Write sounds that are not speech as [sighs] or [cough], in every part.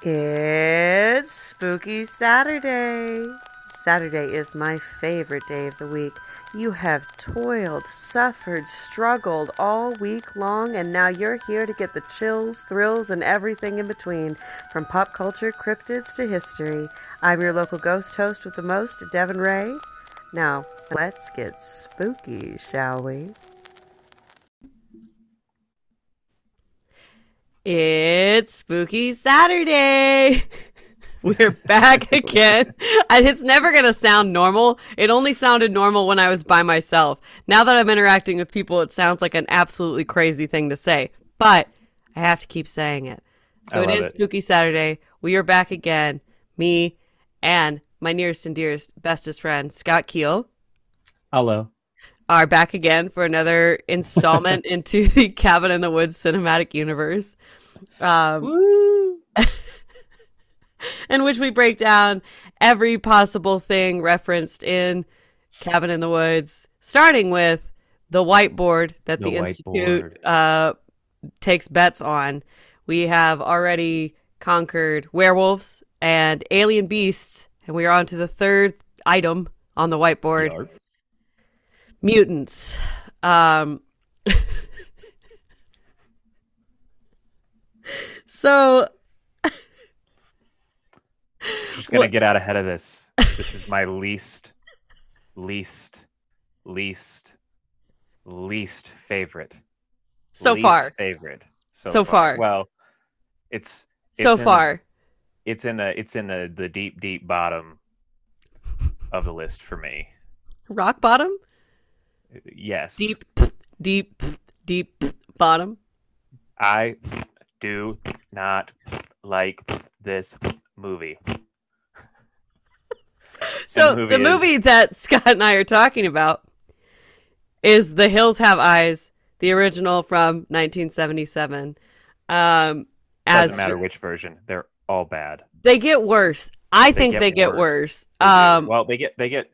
It's Spooky Saturday. Saturday is my favorite day of the week. You have toiled, suffered, struggled all week long, and now you're here to get the chills, thrills, and everything in between, from pop culture cryptids to history. I'm your local ghost host with the most, Devyn Ray. Now, let's get spooky, shall we? It's Spooky Saturday. [laughs] We're back [laughs] again. It's never going to sound normal. It only sounded normal when I was by myself. Now that I'm interacting with people, it sounds like an absolutely crazy thing to say. But I have to keep saying it. So it is it. Spooky Saturday. We are back again. Me and my nearest and dearest, bestest friend, Scott Keel. Hello. Are back again for another installment [laughs] into the Cabin in the Woods cinematic universe. Um, [laughs] in which we break down every possible thing referenced in Cabin in the Woods, starting with the whiteboard that the, the Institute uh, takes bets on. We have already conquered werewolves and alien beasts, and we are on to the third item on the whiteboard Yarp. Mutants. Um, [laughs] so [laughs] just gonna what? get out ahead of this. This is my least, least, least, least favorite. So least far, favorite. So, so far. far. Well, it's, it's so far. The, it's in the it's in the the deep deep bottom of the list for me. Rock bottom. Yes. Deep, deep, deep bottom. I do not like this movie. [laughs] so the movie, the movie is... that Scott and I are talking about is The Hills Have Eyes, the original from 1977. Um, doesn't matter which version; they're all bad. They get worse. I they think get they get worse. worse. They um, well, they get they get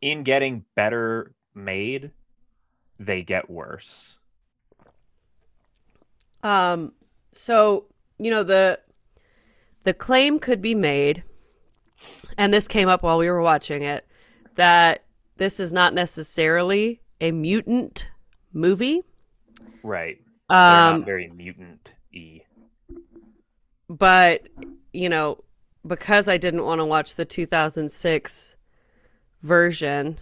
in getting better made. They get worse. Um. So you know the the claim could be made, and this came up while we were watching it, that this is not necessarily a mutant movie. Right. Um, not very mutant y. But, you know, because I didn't want to watch the 2006 version.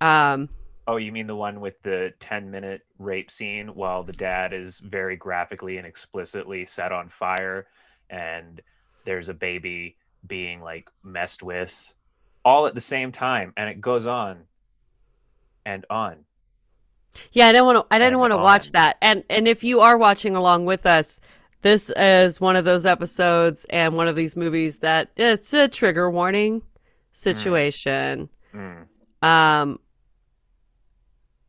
Um, oh, you mean the one with the 10 minute rape scene while the dad is very graphically and explicitly set on fire and there's a baby being like messed with all at the same time and it goes on and on yeah i don't want to i didn't want to watch that and and if you are watching along with us this is one of those episodes and one of these movies that it's a trigger warning situation mm. Mm. um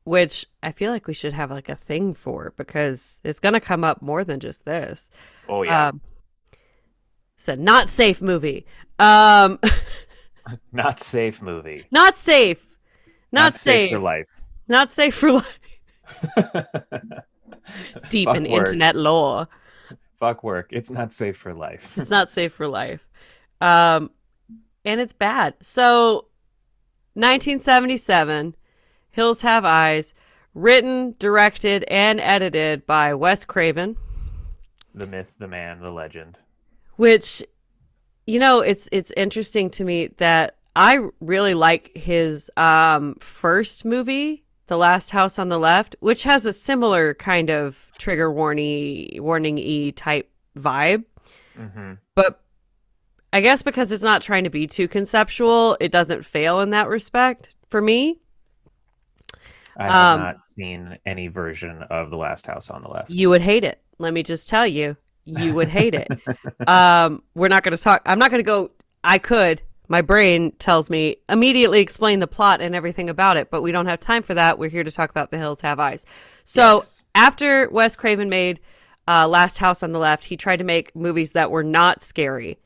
which i feel like we should have like a thing for because it's going to come up more than just this oh yeah um, it's a not safe movie. Um, [laughs] not safe movie. Not safe. Not, not safe. safe for life. Not safe for life. [laughs] Deep Fuck in work. internet lore. Fuck work. It's not safe for life. it's not safe for life. Um, and it's bad. So, 1977, Hills Have Eyes, written, directed, and edited by Wes Craven. The myth, the man, the legend which you know it's it's interesting to me that I really like his um, first movie, The Last House on the Left, which has a similar kind of trigger warning warning e type vibe. Mm-hmm. But I guess because it's not trying to be too conceptual, it doesn't fail in that respect for me. I have um, not seen any version of The Last House on the Left. You would hate it. Let me just tell you you would hate it. um, we're not going to talk. I'm not going to go. I could. My brain tells me immediately explain the plot and everything about it, but we don't have time for that. We're here to talk about The Hills Have Eyes. So yes. after Wes Craven made uh, Last House on the Left, he tried to make movies that were not scary,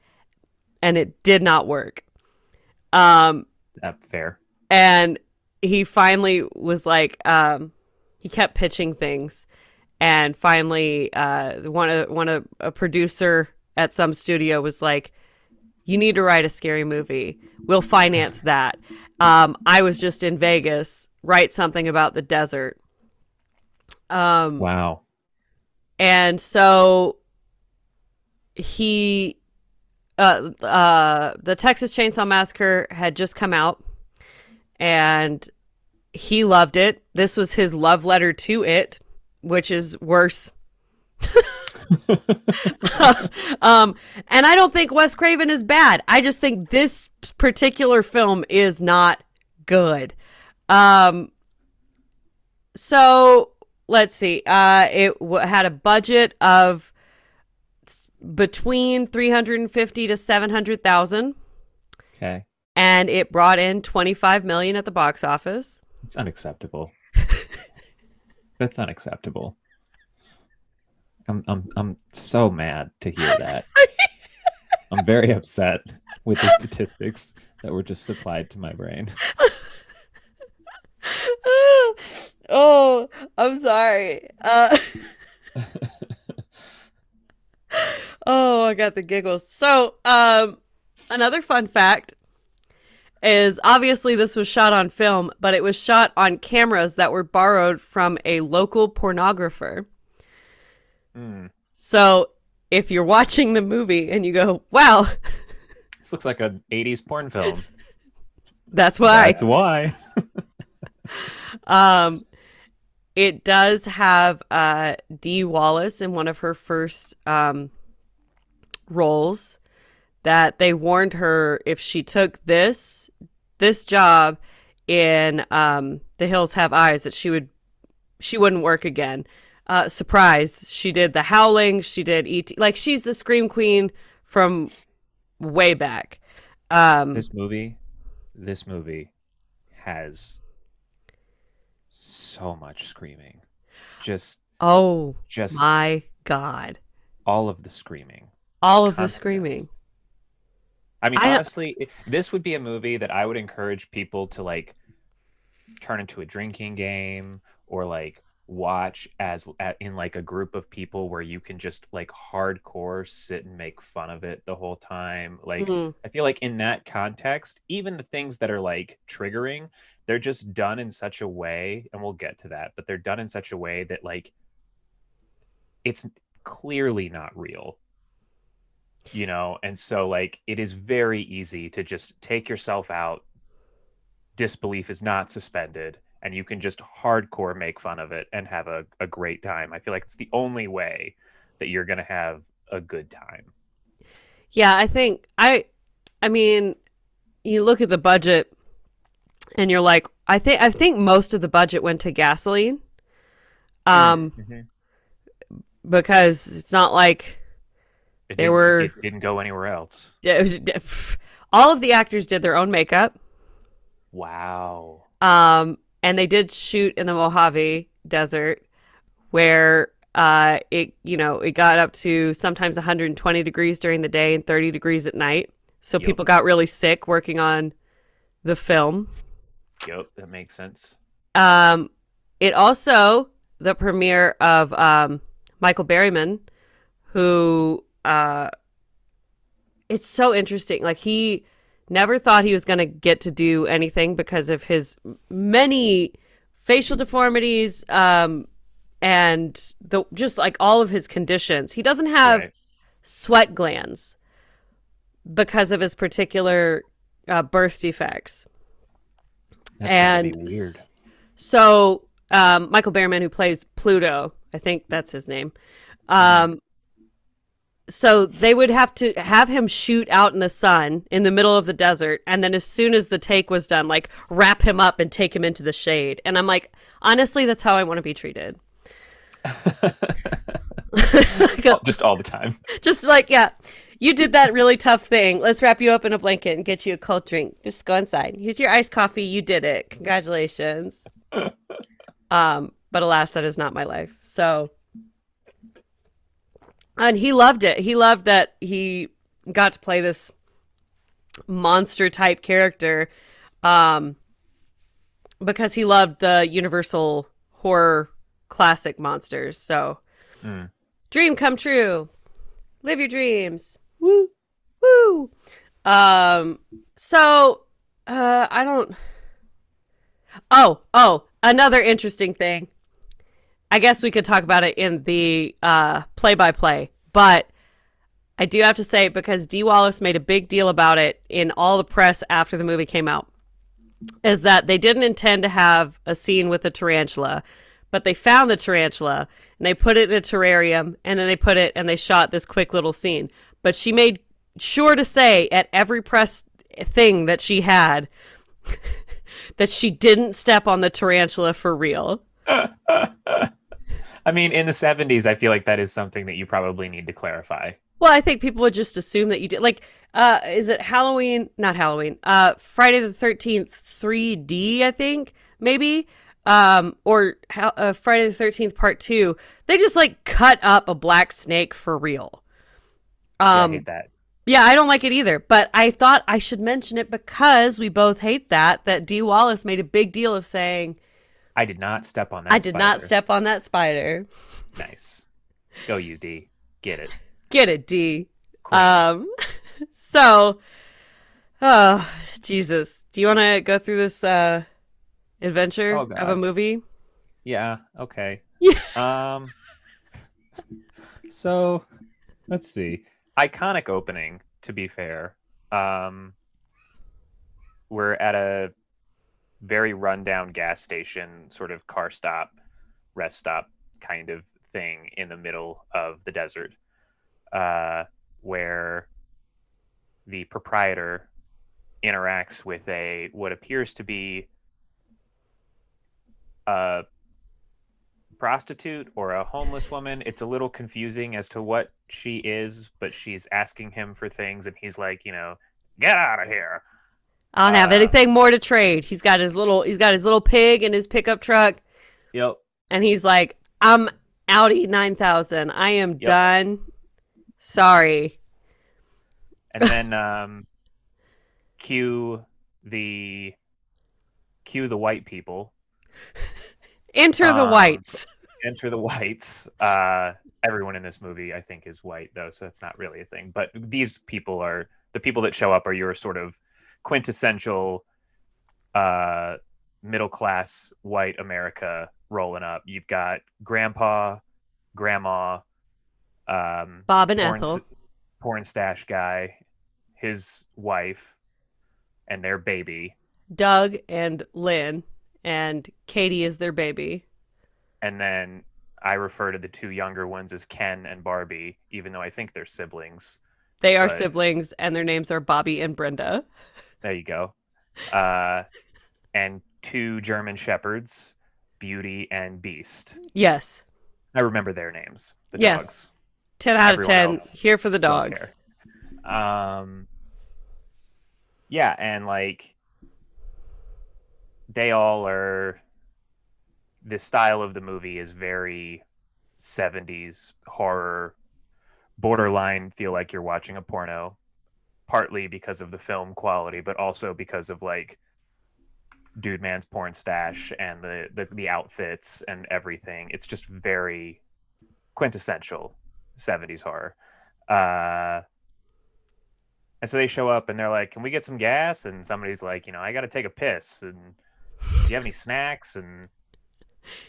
and it did not work. Um, That's fair. And he finally was like, um, he kept pitching things and finally uh, one of one of a producer at some studio was like, "You need to write a scary movie. We'll finance that." Um, I was just in Vegas. Write something about the desert. Um, Wow. and so he uh uh the Texas Chainsaw Massacre had just come out and he loved it. This was his love letter to it, which is worse. [laughs] [laughs] um and I don't think Wes Craven is bad. I just think this particular film is not good. Um so let's see. Uh, it w- had a budget of between 350 to 700,000 Okay. And it brought in 25 million at the box office. It's unacceptable. [laughs] That's unacceptable. I'm I'm I'm so mad to hear that. [laughs] [laughs] I'm very upset with the statistics that were just supplied to my brain. oh, I'm sorry. Uh, oh, I got the giggles. So, um, another fun fact is obviously this was shot on film, but it was shot on cameras that were borrowed from a local pornographer. Hmm. So, if you're [laughs] watching the movie and you go, "Wow, This looks like an 80s porn film. [laughs] that's why," That's why. [laughs] Um, it does have uh, Dee Wallace in one of her first um, roles that they warned her if she took this this job in um, The Hills Have Eyes that she would she wouldn't work again. Uh, surprise! She did The Howling. She did ET. Like she's the scream queen from way back. Um, This movie, this movie has so much screaming. Just oh just my god! all of the screaming. All of the screaming. I mean, I- honestly, it- this would be a movie that I would encourage people to like turn into a drinking game or like watch as at, in like a group of people where you can just like hardcore sit and make fun of it the whole time. Like Mhm. I feel like in that context, even the things that are like triggering, they're just done in such a way, and we'll get to that, but they're done in such a way that like it's clearly not real. You know, and so like it is very easy to just take yourself out. Disbelief is not suspended, and you can just hardcore make fun of it and have a, a great time. I feel like it's the only way that you're gonna have a good time. Yeah, I think I I mean, you look at the budget and you're like, I think I think most of the budget went to gasoline. Um Mhm. because it's not like It They didn't- were- it didn't go anywhere else. it was- all of the actors did their own makeup. Wow. Um and they did shoot in the Mojave Desert where uh it you know, it got up to sometimes 120 degrees during the day and 30 degrees at night. So Yep. people got really sick working on the film. Yep, that makes sense. Um, it also the premiere of um, Michael Berryman, who uh, it's so interesting. Like he never thought he was going to get to do anything because of his many facial deformities um, and the just like all of his conditions. He doesn't have Right. sweat glands because of his particular uh, birth defects That's and weird. So um, Michael Berryman, who plays Pluto, I think that's his name. Um, so they would have to have him shoot out in the sun in the middle of the desert, and then as soon as the take was done, like wrap him up and take him into the shade. And I'm like, honestly, that's how I want to be treated. [laughs] Just all the time. Just like, yeah, you did that really tough thing. Let's wrap you up in a blanket and get you a cold drink. Just go inside. Here's your iced coffee. You did it. Congratulations. [laughs] um, but alas, that is not my life. So, and he loved it. He loved that he got to play this monster type character, um, because he loved the Universal horror classic monsters. So, Mm. dream come true. Live your dreams. Woo. Woo. Um so uh I don't Oh, oh, another interesting thing. I guess we could talk about it in the play by play, but I do have to say because Dee Wallace made a big deal about it in all the press after the movie came out is that they didn't intend to have a scene with a tarantula, but they found the tarantula and they put it in a terrarium and then they put it and they shot this quick little scene. But she made sure to say at every press thing that she had [laughs] that she didn't step on the tarantula for real. I mean, in the 70s, I feel like that is something that you probably need to clarify. Well, I think people would just assume that you did. Like, uh, is it Halloween? Not Halloween. Uh, Friday the 13th 3D, I think, maybe. Um, or uh, Friday the 13th part two. They just like cut up a black snake for real. Um, I hate that. Yeah, I don't like it either. But I thought I should mention it because we both hate that. That Dee Wallace made a big deal of saying, "I did not step on that. I did spider. not step on that spider." Nice. Go you, D. Get it. Get it, D. Um. [laughs] So, oh Jesus, do you want to go through this uh adventure oh, of a movie? Yeah. Okay. Yeah. [laughs] Um. So, let's see iconic opening to be fair um we're at a very rundown gas station sort of car stop rest stop kind of thing in the middle of the desert uh where the proprietor interacts with a what appears to be a prostitute or a homeless woman. It's a little confusing as to what she is, but she's asking him for things, and he's like, you know, get out of here. I don't uh, have anything more to trade. He's got his little he's got his little pig in his pickup truck. Yep. And he's like, I'm Audi nine thousand. I am yep. done. Sorry. And [laughs] then um cue the cue the white people Enter the um, whites. Enter the whites. Uh, everyone in this movie, I think, is white, though, so that's not really a thing. But these people are the people that show up are your sort of quintessential uh, middle class white America rolling up. You've got grandpa, grandma, um, Bob and porn, Ethel, porn stash guy, his wife, and their baby, Doug and Lynn and Katie is their baby. And then I refer to the two younger ones as Ken and Barbie, even though I think they're siblings. They are but... siblings, and their names are Bobby and Brenda. [laughs] There you go. Uh, and two German shepherds, Beauty and Beast. Yes. I remember their names. The yes. dogs. 10 out of 10 here for the dogs. Um, yeah, and like they all are the style of the movie is very 70s horror borderline feel like you're watching a porno partly because of the film quality but also because of like dude man's porn stash and the, the the outfits and everything. It's just very quintessential 70s horror. Uh and so they show up and they're like can we get some gas? And somebody's like you know i gotta take a piss and do you have any snacks? And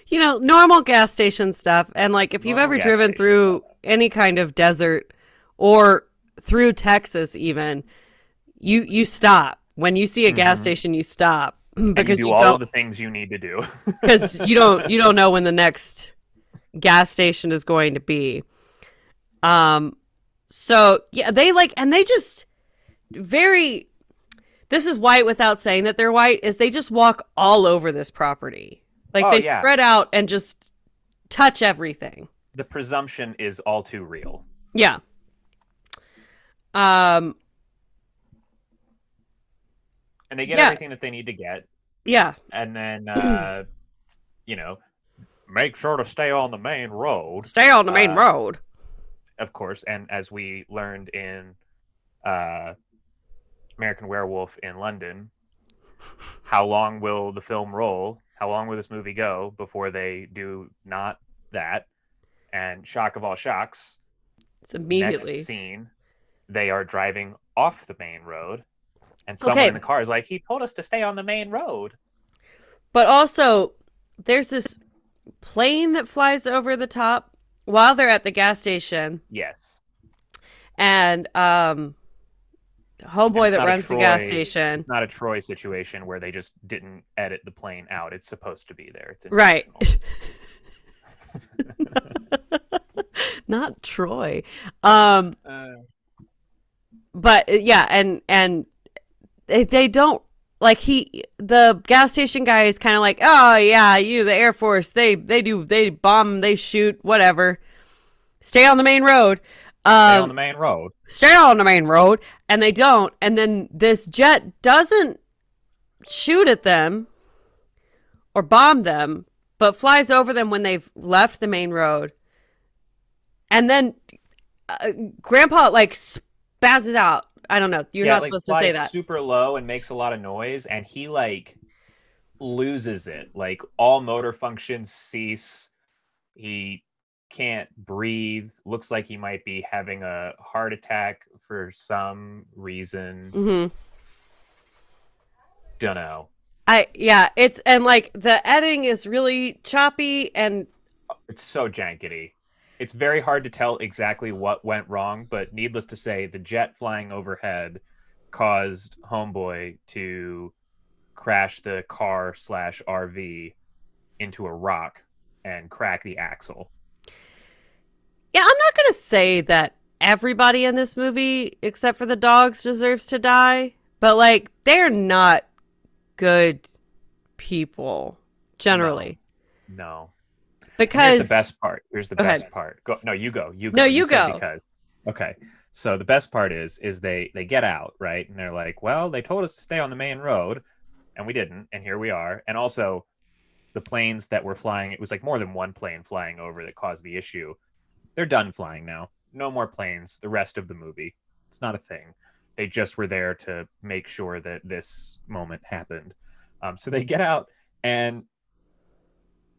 you know normal gas station stuff. And like if you've ever driven through stuff. any kind of desert or through texas even you you stop. When you see a gas mm-hmm. station you stop [clears throat] because you, do you all the things you need to do. [laughs] Because you don't you don't know when the next gas station is going to be. Um so yeah they like and they just very this is white without saying that they're white is they just walk all over this property. Like oh, they yeah. spread out and just touch everything. The presumption is all too real. Yeah um and they get yeah. everything that they need to get yeah and then [clears throat] uh you know make sure to stay on the main road stay on the main uh, road of course and as we learned in uh American Werewolf in London, how long will the film roll? How long will this movie go before they do not that? And shock of all shocks, It's immediately. Next scene, they are driving off the main road, and someone okay. in the car is like, "He told us to stay on the main road." But also, there's this plane that flies over the top while they're at the gas station. Yes. And um, homeboy that runs Troy, the gas station. It's not a Troy situation where they just didn't edit the plane out. It's supposed to be there. It's right. [laughs] [laughs] not Troy. Um, uh, but uh, yeah, and and they, they don't like he the gas station guy is kind of like oh yeah you the air force they they do they bomb they shoot whatever. Stay on the main road. Um, stay on the main road. stay on the main road and they don't and then this jet doesn't shoot at them or bomb them but flies over them when they've left the main road. And then uh, grandpa like spazzes out I don't know. You're yeah, not like, supposed to say that. Super low and makes a lot of noise, and he like loses it. Like all motor functions cease. He can't breathe. Looks like he might be having a heart attack for some reason. Mm-hmm. Don't know. I yeah, it's and like the editing is really choppy and it's so jankety it's very hard to tell exactly what went wrong, but needless to say, the jet flying overhead caused Homeboy to crash the car slash RV into a rock and crack the axle. Yeah, I'm not gonna say that everybody in this movie, except for the dogs, deserves to die, but like they're not good people generally. No. no. Because here's the best part. Here's the best ahead. part. Go. No, you go. You go. No, you, you go. Because okay. So the best part is is they they get out right, and they're like, well, they told us to stay on the main road, and we didn't, and here we are. And also, the planes that were flying, it was like more than one plane flying over that caused the issue. They're done flying now. No more planes. The rest of the movie. It's not a thing. They just were there to make sure that this moment happened. Um, so they get out, and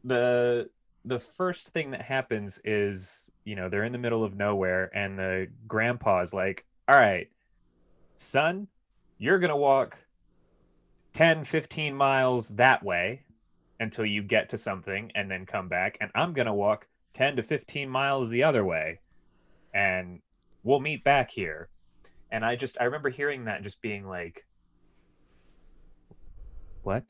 the the first thing that happens is you know they're in the middle of nowhere and the grandpa's like all right son you're going to walk 10 15 miles that way until you get to something and then come back and i'm going to walk 10 to 15 miles the other way and we'll meet back here. And i just i remember hearing that and just being like what?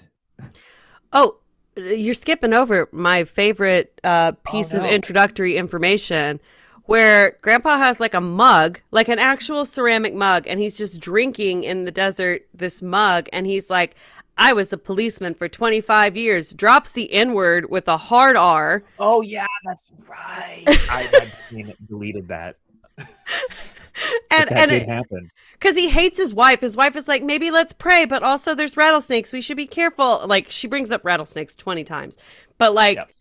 Oh you're skipping over my favorite uh, piece oh, no. of introductory information where grandpa has like a mug, like an actual ceramic mug, and he's just drinking in the desert this mug, and he's like, I was a policeman for 25 years, drops the N word with a hard R. Oh, yeah, that's right. [laughs] I, I deleted that. [laughs] [laughs] and and it happened because he hates his wife. His wife is like, maybe let's pray, but also there's rattlesnakes. We should be careful. Like she brings up rattlesnakes twenty times, but like. Yep.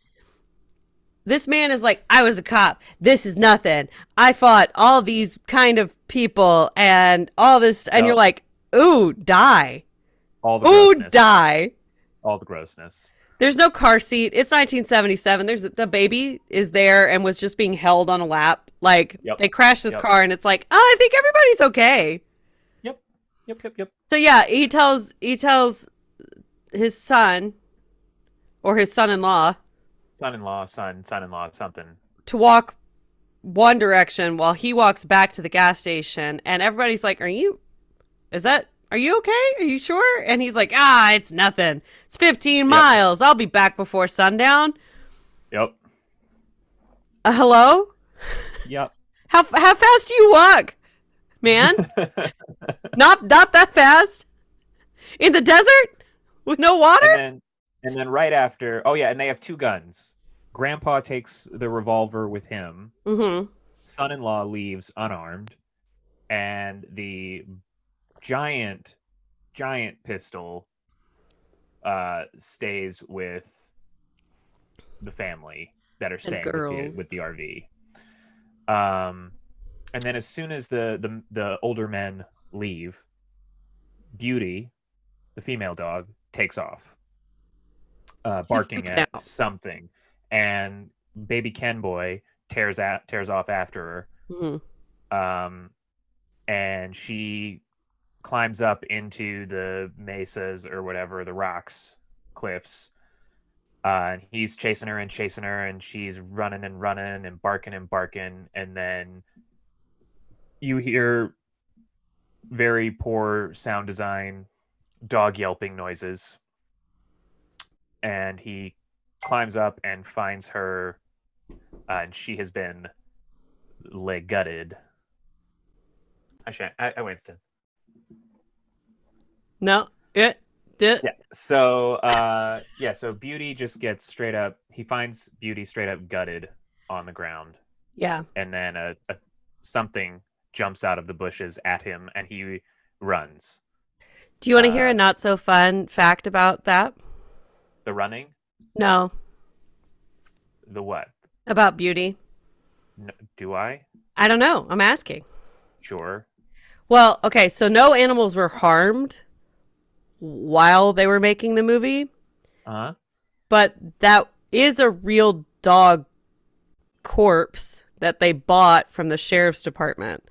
This man is like, I was a cop. This is nothing. I fought all these kind of people and all this, and you're like, ooh, die. All the ooh, die. All the grossness. There's no car seat. It's 1977. There's the baby is there and was just being held on a lap. Like yep. they crash this yep. car and it's like, oh, I think everybody's okay. Yep. Yep. Yep. Yep. So yeah, he tells he tells his son or his son-in-law, son-in-law, son, son-in-law, something to walk one direction while he walks back to the gas station, and everybody's like, "Are you? Is that are you okay? Are you sure? And he's like, ah, it's nothing. It's 15 yep. miles. I'll be back before sundown. Yep. Uh, hello? Yep. How, how fast do you walk, man? [laughs] not, not that fast. In the desert with no water? And then, and then right after, oh yeah, and they have two guns. Grandpa takes the revolver with him. Mm-hmm. Son-in-law leaves unarmed, and the giant giant pistol uh stays with the family that are staying with the, with the RV. Um and then as soon as the the the older men leave, Beauty, the female dog, takes off. Uh barking at something and baby Ken boy tears at tears off after her Mhm. Um, and she climbs up into the mesas or whatever, the rocks, cliffs. Uh, and he's chasing her and chasing her, and she's running and running and barking and barking. And then you hear very poor sound design, dog yelping noises. And he climbs up and finds her, uh, and she has been leg gutted. Actually, I, I Winston. No. It. It. Yeah. So, uh, yeah. So Beauty just gets straight up. He finds Beauty straight up gutted on the ground, Yeah. and then a, a something jumps out of the bushes at him, and he runs. Do you want to hear Uh, a not so fun fact about that? The running, No. the what? About beauty. N- do I? I don't know. I'm asking. Sure. Well, okay, so no animals were harmed while they were making the movie, Uh huh. but that is a real dog corpse that they bought from the sheriff's department.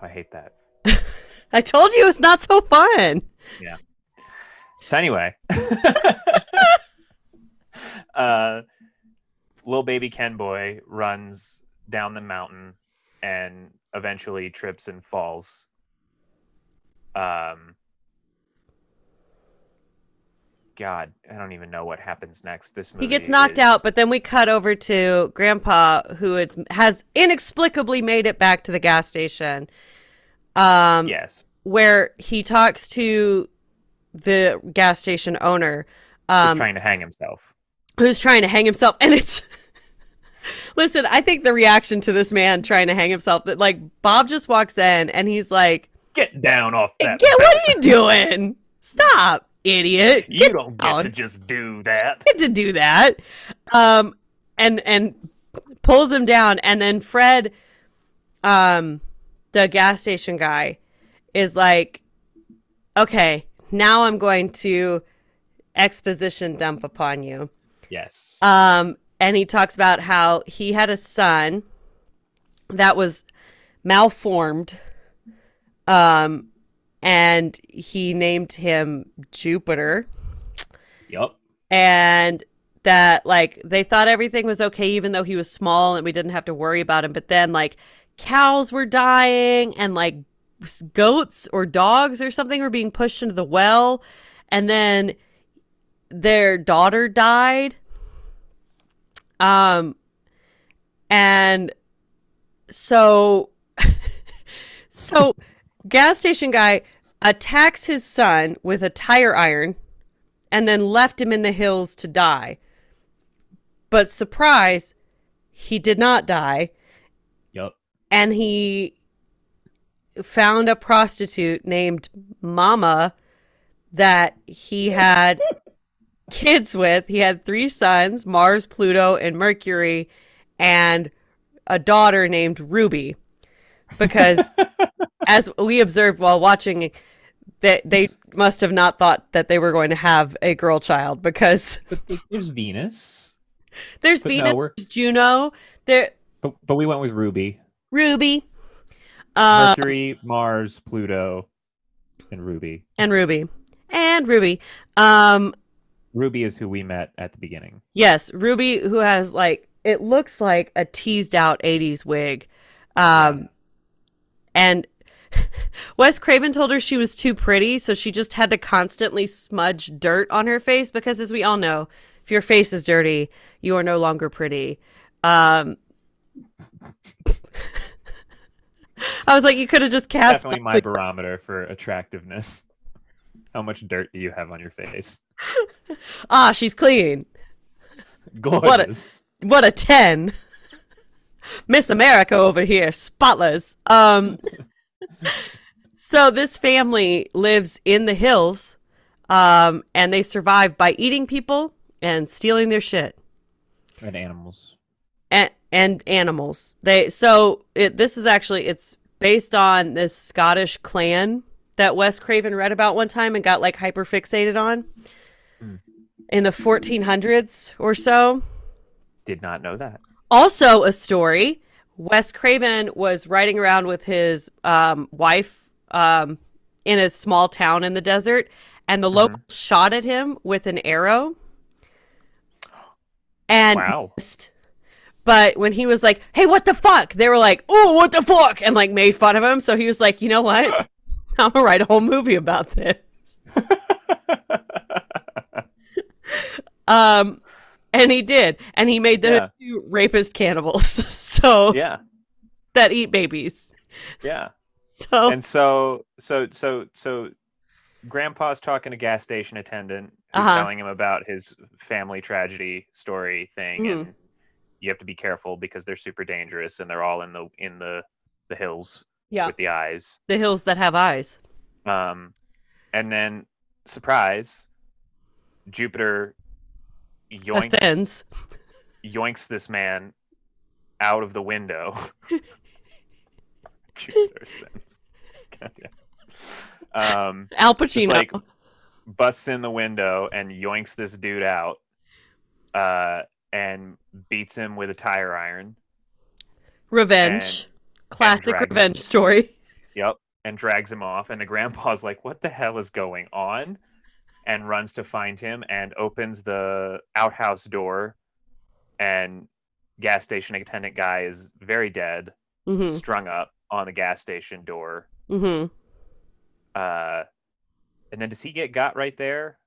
I hate that. [laughs] I told you it's not so fun. Yeah. So anyway, [laughs] [laughs] uh, little baby Ken boy runs down the mountain and eventually trips and falls. Um, God, I don't even know what happens next. This movie He gets knocked is- out, but then we cut over to Grandpa, who it's, has inexplicably made it back to the gas station. Um, yes, where he talks to the gas station owner he's um, trying to hang himself. who's trying to hang himself and it's [laughs] listen i think the reaction to this man trying to hang himself that like bob just walks in and he's like Get down off "Hey, that. get what are you doing [laughs] stop idiot You don't get down. to just do that. get to do that um and and pulls him down and then fred um the gas station guy is like okay now i'm going to exposition dump upon you Yes. um and he talks about how he had a son that was malformed um and he named him jupiter. Yup. and that like they thought everything was okay even though he was small and we didn't have to worry about him. But then like cows were dying and like goats or dogs or something were being pushed into the well. And then their daughter died. Um and so [laughs] so gas station guy attacks his son with a tire iron and then left him in the hills to die. But surprise, he did not die, Yup. and he found a prostitute named Mama that he had [laughs] kids with. He had three sons Mars, Pluto, and Mercury, and a daughter named Ruby. Because, [laughs] as we observed while watching, that they must have not thought that they were going to have a girl child because [laughs] But there's Venus. there's But Venus, no, there's Juno, there But but we went with Ruby. Ruby, uh, Mercury, Mars, Pluto, and Ruby. and Ruby, and Ruby. Um, Ruby is who we met at the beginning. yes, Ruby, who has like it looks like a teased out '80s wig, um, and [laughs] Wes Craven told her she was too pretty, so she just had to constantly smudge dirt on her face because, as we all know, if your face is dirty, you are no longer pretty. Um, [laughs] I was like, you could have just cast. Definitely my barometer for attractiveness. How much dirt do you have on your face? [laughs] ah, she's clean. Gorgeous. What a 10. Miss America over here, spotless. Um So this family lives in the hills um and they survive by eating people and stealing their shit And animals. and and animals. They so it this is actually it's based on this Scottish clan that Wes Craven read about one time and got like hyper fixated on Hmm. in the 1400s or so. Did not know that. Also, a story Wes Craven was riding around with his um, wife um, in a small town in the desert, and the local shot at him with an arrow. And Wow. missed. But when he was like, "Hey, what the fuck?" they were like, "Oh, what the fuck?" and like made fun of him. So he was like, "You know what? [laughs] I'm gonna write a whole movie about this." [laughs] Um, and he did, and he made the two rapist cannibals, [laughs] so yeah, that eat babies. yeah. [laughs] So And so, so, so, so, Grandpa's talking to gas station attendant, who's Uh-huh. telling him about his family tragedy story thing, Mhm. and you have to be careful because they're super dangerous, and they're all in the in the the hills yeah, with the eyes. the hills that have eyes. Um, and then surprise, Jupiter yoinks Ascends. yoinks this man out of the window. [laughs] Sends. Um, Al Pacino. like busts in the window and yoinks this dude out, uh, and beats him with a tire iron. revenge. Classic drags him. revenge story. Yep, and drags him off. And the grandpa's like, "What the hell is going on?" And runs to find him and opens the outhouse door, and gas station attendant guy is very dead, hmm strung up on the gas station door. hmm Uh, and then does he get got right there?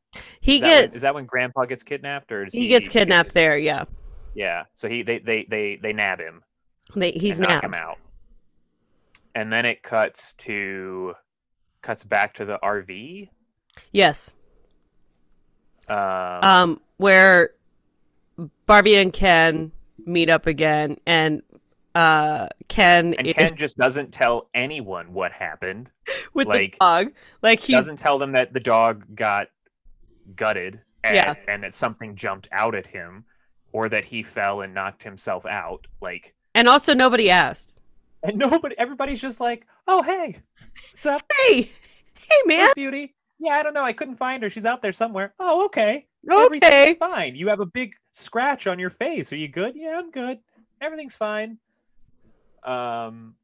He Is that when- gets is that when Grandpa gets kidnapped, or does he gets kidnapped there. Yeah, Yeah. So he they they they they nab him. they, he's knock nabbed. him out. And then it cuts to cuts back to the RV. Yes. Um, Um, where Barbie and Ken meet up again, and uh, Ken and is Ken just doesn't tell anyone what happened. [laughs] with like, the dog. Like he doesn't tell them that the dog got gutted and, Yeah. and that something jumped out at him or that he fell and knocked himself out. Like and also nobody asked. and nobody everybody's just like, "Oh, hey. What's up, Hey, hey man. Beauty?" Yeah, I don't know. I couldn't find her. She's out there somewhere. Oh, okay. Everything's Okay. fine. You have a big scratch on your face. Are you good? Yeah, I'm good. Everything's fine. Um,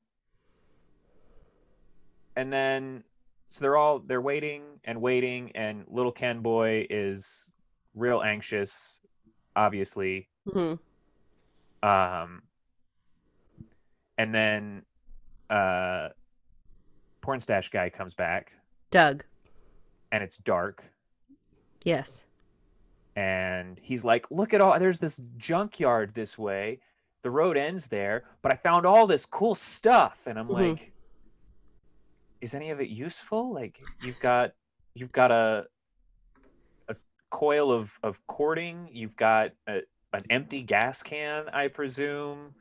and then so they're all they're waiting and waiting, and little Ken boy is real anxious, obviously. Mhm. Um, and then uh, porn stash guy comes back, Doug. And it's dark. Yes. and he's like, "Look at all there's this junkyard this way. The road ends there, but I found all this cool stuff." And I'm Mhm. like, "Is any of it useful? Like you've got you've got a a coil of of cording, you've got a, an empty gas can, I presume."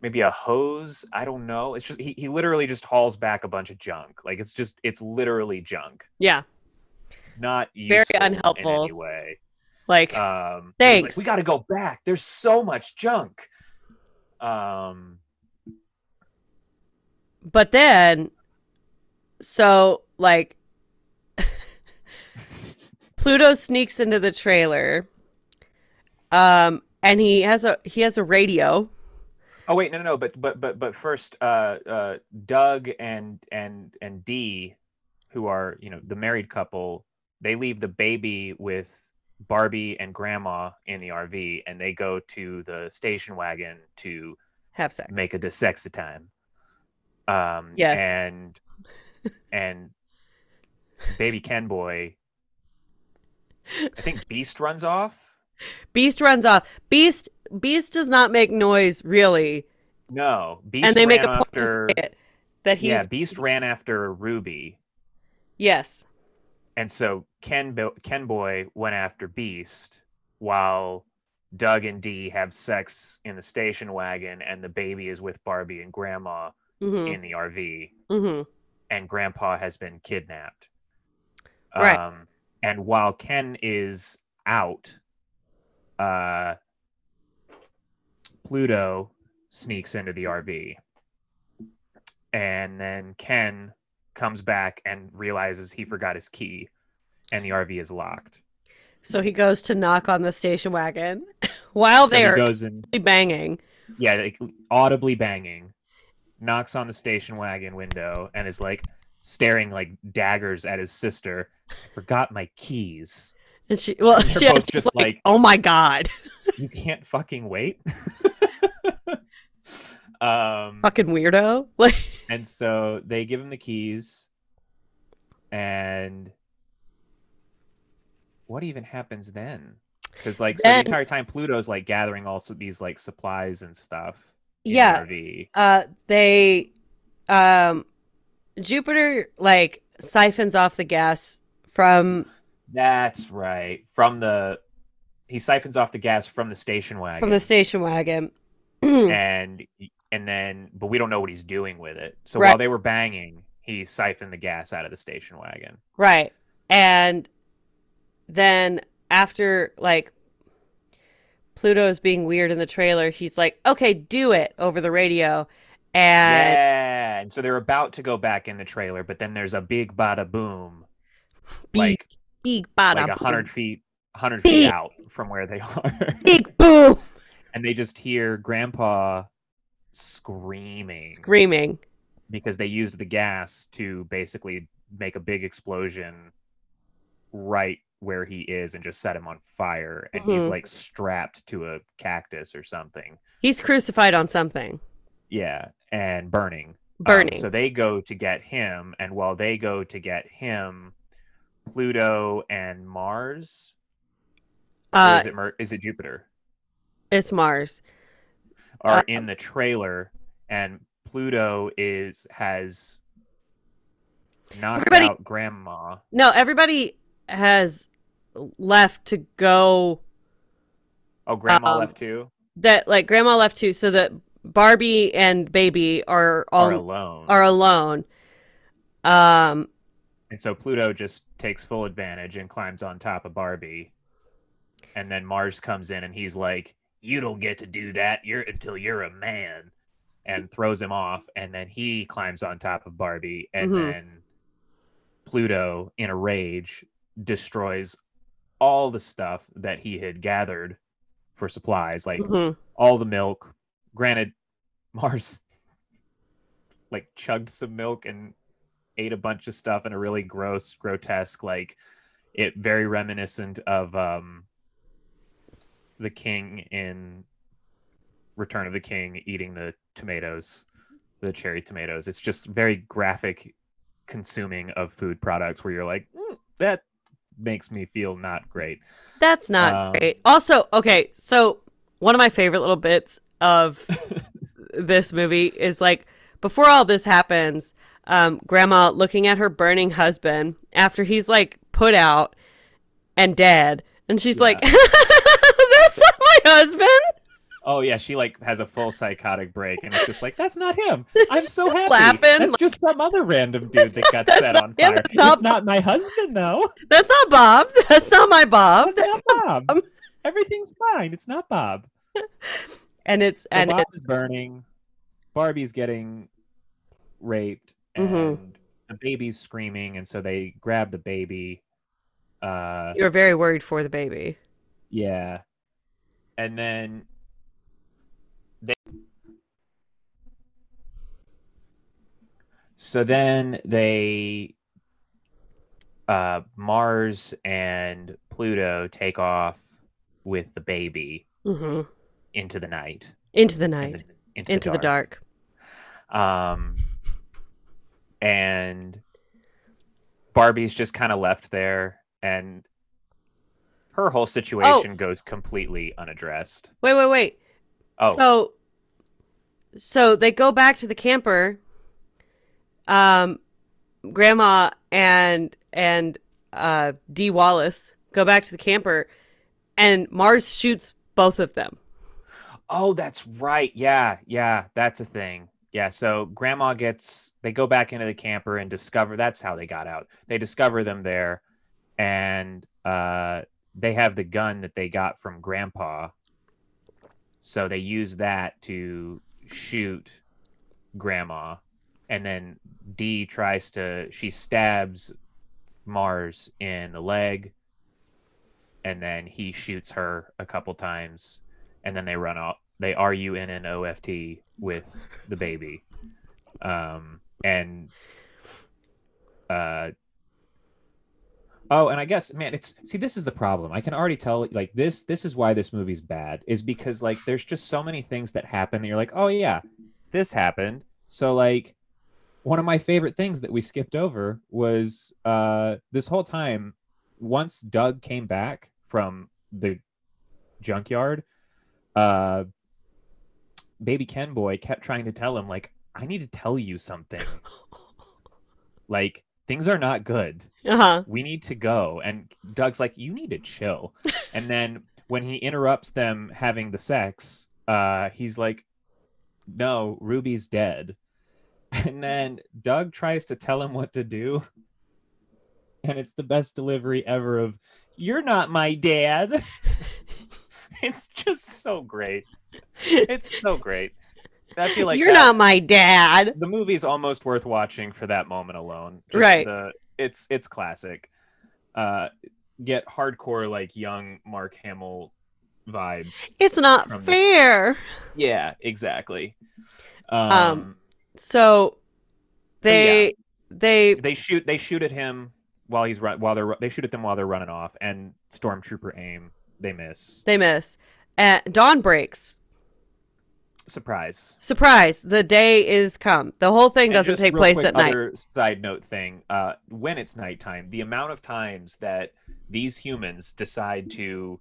Maybe a hose. I don't know. It's just he, he literally just hauls back a bunch of junk. Like it's just it's literally junk. Yeah. Not Very unhelpful. in way. Like Um, was like, Thanks. we got to go back. There's so much junk. Um, But then, so like, [laughs] Pluto sneaks into the trailer, um, and he has a he has a radio. Oh wait, no, no, no. But but but but first, uh, uh, Doug and and and Dee, who are you know the married couple, they leave the baby with Barbie and Grandma in the RV, and they go to the station wagon to Have sex. make a sex time. Um, Yes. And and baby Ken boy, I think Beast runs off. Beast runs off. Beast Beast does not make noise really, No, Beast and they make a point after. to say it that he's yeah, Beast ran after Ruby, yes, and so Ken Bo- Ken boy went after Beast, while Doug and Dee have sex in the station wagon, and the baby is with Barbie and Grandma hmm in the RV. hmm and grandpa has been kidnapped. Right. Um, and while Ken is out, uh, Pluto sneaks into the RV. And then Ken comes back and realizes he forgot his key and the RV is locked. So he goes to knock on the station wagon [laughs] while So they're goes and banging. yeah, like, audibly banging, knocks on the station wagon window and is like staring like daggers at his sister. Forgot my keys. And she, well, They're [laughs] she has just just like, like- oh my god, [laughs] You can't fucking wait. Um, fucking weirdo. [laughs] Like, and so they give him the keys, and what even happens then? Because like so the entire time Pluto's like gathering also these like supplies and stuff. the yeah, uh, they, um, Jupiter like siphons off the gas from That's right. From the he siphons off the gas from the station wagon. from the station wagon. [clears throat] and and then but we don't know what he's doing with it. So Right. while they were banging, he siphoned the gas out of the station wagon. Right. And then after like Pluto's being weird in the trailer, he's like, "Okay, do it" over the radio. And yeah. And so they're about to go back in the trailer, but then there's a big bada boom. big like big bada like a boom. hundred feet hundred Big. feet out from where they [laughs] are. big boom and they just hear grandpa screaming screaming. because they used the gas to basically make a big explosion right where he is and just set him on fire and he's Mhm. like strapped to a cactus or something He's crucified on something. yeah and burning Um, Burning. so they go to get him and while they go to get him pluto and mars uh is it Mer- is it jupiter it's Mars. Are Uh, in the trailer and pluto is has knocked Everybody- out grandma No, everybody has left to go oh grandma Um, left too that like grandma left too so that Barbie and baby are all are alone are alone. Um And so Pluto just takes full advantage and climbs on top of Barbie. And then Mars comes in and he's like, "You don't get to do that. You're until you're a man." And throws him off and then he climbs on top of Barbie and Mhm. then Pluto in a rage destroys all the stuff that he had gathered for supplies like mhm. all the milk. Granted, [laughs] Mars like chugged some milk and ate a bunch of stuff in a really gross, grotesque, like it very reminiscent of um the king in Return of the King eating the tomatoes, the cherry tomatoes. It's just very graphic consuming of food products where you're like, "Mm, that makes me feel not great. That's not Um, great. Also, okay, so one of my favorite little bits of [laughs] this movie is like before all this happens, um, grandma looking at her burning husband after he's like put out and dead, and she's Yeah. like, "That's [laughs] not my husband." Oh yeah, she like has a full psychotic break, and it's just like that's not him. [laughs] I'm so happy. laughing, That's like- just some other random dude that [laughs] got set on fire. that's not- It's not my husband though. That's not Bob. [laughs] That's not my Bob. That's That's not Bob. Everything's fine. It's not Bob. and it's So and Bob it's is burning. Barbie's getting raped, Mhm. and the baby's screaming, and so they grab the baby. Uh, you're very worried for the baby. yeah, and then they. So then they, uh, Mars and Pluto take off with the baby hmm into the night. Into the night, the- into, into the dark. Um, and Barbie's just kind of left there, and her whole situation goes completely unaddressed. Wait, wait, wait. Oh, So, so they go back to the camper. Um, Grandma and and uh Dee Wallace go back to the camper, and Mars shoots both of them. oh, that's right. Yeah, yeah, that's a thing. Yeah, so Grandma gets. They go back into the camper and discover. That's how they got out. They discover them there, and uh, they have the gun that they got from Grandpa. So they use that to shoot Grandma, and then Dee tries to. She stabs Mars in the leg, and then he shoots her a couple times, and then they run off they are R U N N O F T with the baby, um, and uh, oh, and I guess man, it's see this is the problem. I can already tell like this this is why this movie's bad is because like there's just so many things that happen that you're like, oh yeah, this happened. So like one of my favorite things that we skipped over was uh this whole time once Doug came back from the junkyard, uh baby Ken boy kept trying to tell him like I need to tell you something. [laughs] like things are not good. Uh-huh. We need to go. And Doug's like, you need to chill. [laughs] and then when he interrupts them having the sex, uh, he's like, no, Ruby's dead. [laughs] And then Doug tries to tell him what to do. [laughs] And it's the best delivery ever of, you're not my dad. it's just so great. It's so great. Feel like You're that- not my dad. the movie's almost worth watching for that moment alone. Right. The, it's it's classic. Uh, get hardcore like young Mark Hamill vibes. It's not From the- fair. Yeah, exactly. Um, Um, So they they they shoot they shoot at him while he's run while they're they shoot at them while they're running off and stormtrooper aim they miss they miss. And dawn breaks. Surprise Surprise! The day is come. The whole thing And doesn't take place quick, at night. Other side note thing: uh, when it's nighttime, the amount of times that these humans decide to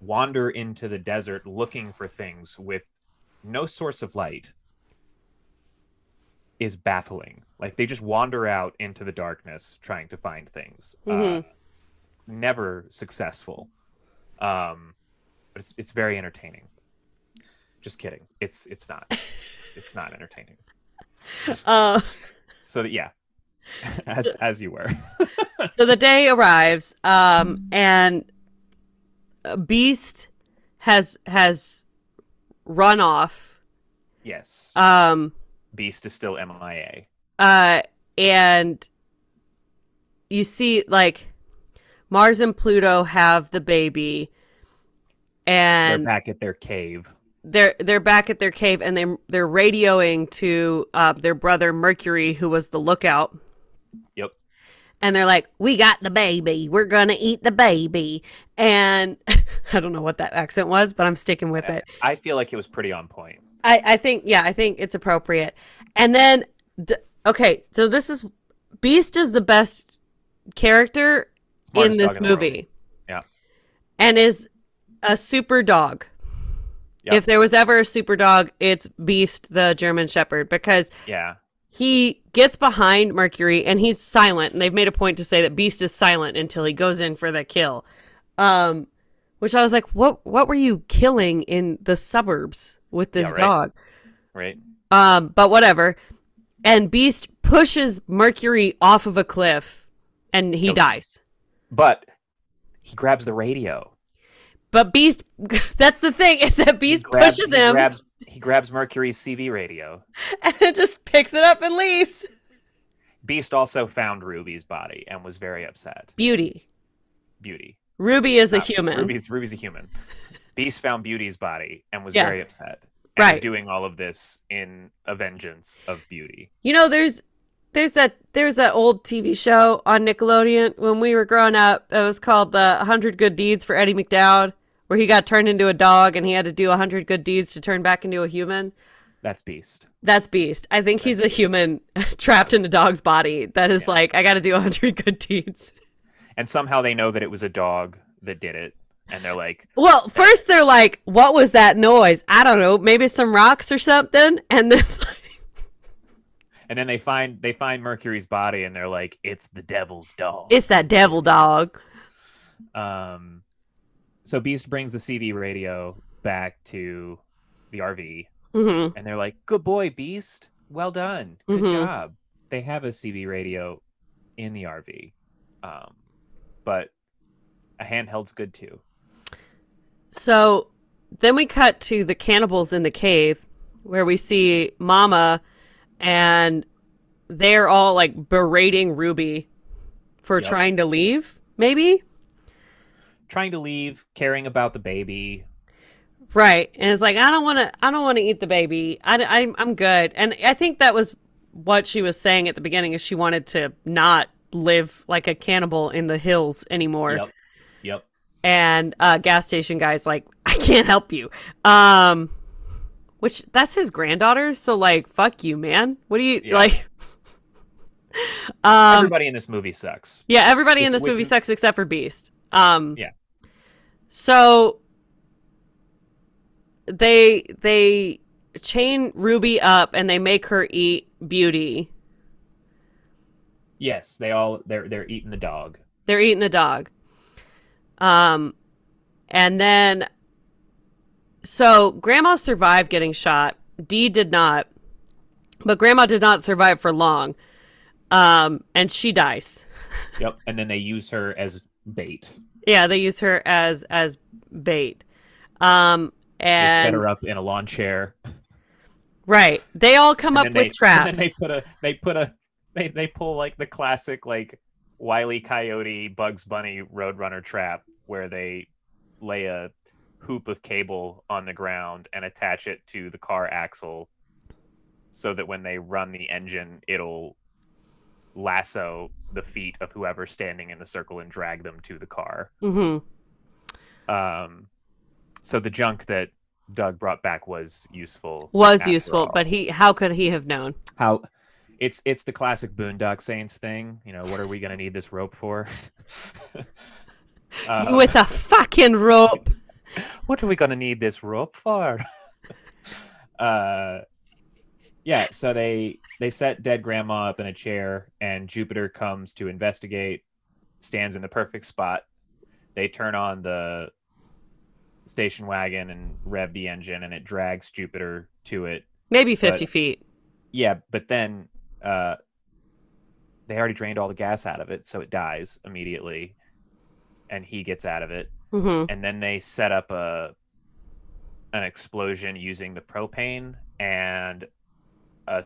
wander into the desert looking for things with no source of light is baffling. Like they just wander out into the darkness trying to find things. Uh, Mhm. never successful. Um, but it's it's very entertaining. Just kidding. It's it's not. [laughs] It's, not entertaining. Uh, So that yeah, [laughs] as as you were. so the day [laughs] arrives, um, and Beast has has run off. yes, Um, Beast is still MIA. uh, and you see like Mars and Pluto have the baby, and They're back at their cave. They're they're back at their cave and they they're radioing to uh, their brother Mercury, who was the lookout. Yep. And they're like, "We got the baby. We're gonna eat the baby." And [laughs] I don't know what that accent was, but I'm sticking with it. I feel like it was pretty on point. I I think yeah, I think it's appropriate. And then th- okay, so this is Beast is the best character Smartest in this dog in movie. Yeah. And is a super dog. Yep. If there was ever a super dog, it's Beast the German Shepherd because Yeah, he gets behind Mercury and he's silent. And they've made a point to say that Beast is silent until he goes in for the kill. Um, which I was like, what? What were you killing in the suburbs with this Yeah, right. dog? right. Um, but whatever. And Beast pushes Mercury off of a cliff, and he dies. But he grabs the radio. But Beast, [laughs] that's the thing, is that Beast grabs, pushes he him Grabs, he grabs Mercury's CB radio. [laughs] and just picks it up and leaves. Beast also found Ruby's body and was very upset. Beauty. Beauty. Ruby is a human. Ruby's Ruby's a human. [laughs] Beast found Beauty's body and was Yeah. very upset. And Right. is doing all of this in a vengeance of Beauty. You know, there's there's that there's that old TV show on Nickelodeon when we were growing up. It was called uh, the 100 Good Deeds for Eddie McDowd, where he got turned into a dog and he had to do 100 good deeds to turn back into a human. That's Beast. That's Beast. I think he's a human [laughs] trapped in a dog's body that is Yeah. like, I got to do 100 good deeds. And somehow they know that it was a dog that did it. And they're like, Well, first they're like, what was that noise? I don't know, maybe some rocks or something. [laughs] And then [laughs] and then they find they find Mercury's body and they're like, it's the devil's dog. it's that devil dog. Um, so Beast brings the CB radio back to the RV, hmm and they're like, "Good boy, Beast. Well done. Good Mhm. job." They have a CB radio in the RV, um, but a handheld's good too. So then we cut to the cannibals in the cave where we see Mama and they're all like berating Ruby for Yep. trying to leave, maybe? Trying to leave, caring about the baby. Right. And it's like, I don't want to, I don't want to eat the baby. I, I, I'm good. And I think that was what she was saying at the beginning is she wanted to not live like a cannibal in the hills anymore. Yep. Yep. And uh, gas station guy's like, [laughs] I can't help you. Um, which that's his granddaughter. So like, fuck you, man. What do you Yeah. like? [laughs] um, Everybody in this movie sucks. yeah, everybody in this with- movie sucks except for Beast. Um, Yeah. So they they chain Ruby up and they make her eat Beauty. Yes, they all they're they're eating the dog. They're eating the dog. Um, and then so Grandma survived getting shot. Dee did not, but Grandma did not survive for long. Um, and she dies. [laughs] Yep. And then they use her as bait. Yeah, they use her as as bait. Um, They and set her up in a lawn chair. right, they all come and up with they, traps. They put a they put a they they pull like the classic like Wiley Coyote Bugs Bunny Roadrunner trap where they lay a hoop of cable on the ground and attach it to the car axle so that when they run the engine it'll lasso the feet of whoever's standing in the circle and drag them to the car. hmm Um so the junk that Doug brought back was useful. Was useful, all. but he how could he have known? how it's it's the classic Boondock Saints thing. You know, what are we gonna need this rope for? [laughs] Uh, With a fucking rope. [laughs] what are we gonna need this rope for? [laughs] uh, yeah. So they they set dead grandma up in a chair, and Jupiter comes to investigate. Stands in the perfect spot. They turn on the station wagon and rev the engine, and it drags Jupiter to it. Maybe 50 But- feet. Yeah, but then uh, they already drained all the gas out of it, so it dies immediately, and he gets out of it. hmm And then they set up a an explosion using the propane, and uh,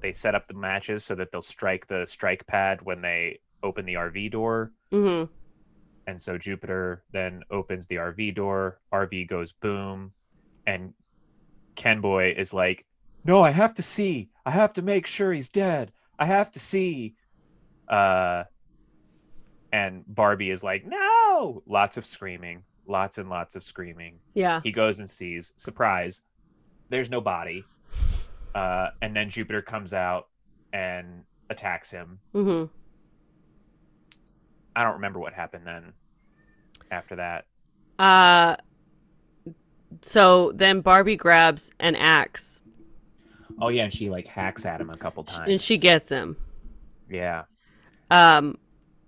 they set up the matches so that they'll strike the strike pad when they open the RV door. hmm And so Jupiter then opens the RV door. RV goes boom, and Ken Boy is like, "No, I have to see. I have to make sure he's dead. I have to see." Uh, and Barbie is like, "No!" Lots of screaming, lots and lots of screaming. Yeah. He goes and sees. Surprise! There's no body. Uh, and then Jupiter comes out and attacks him. hmm I don't remember what happened then. After that. Uh, so then Barbie grabs an axe Oh yeah, and she like hacks at him a couple times. and she gets him. yeah, Um,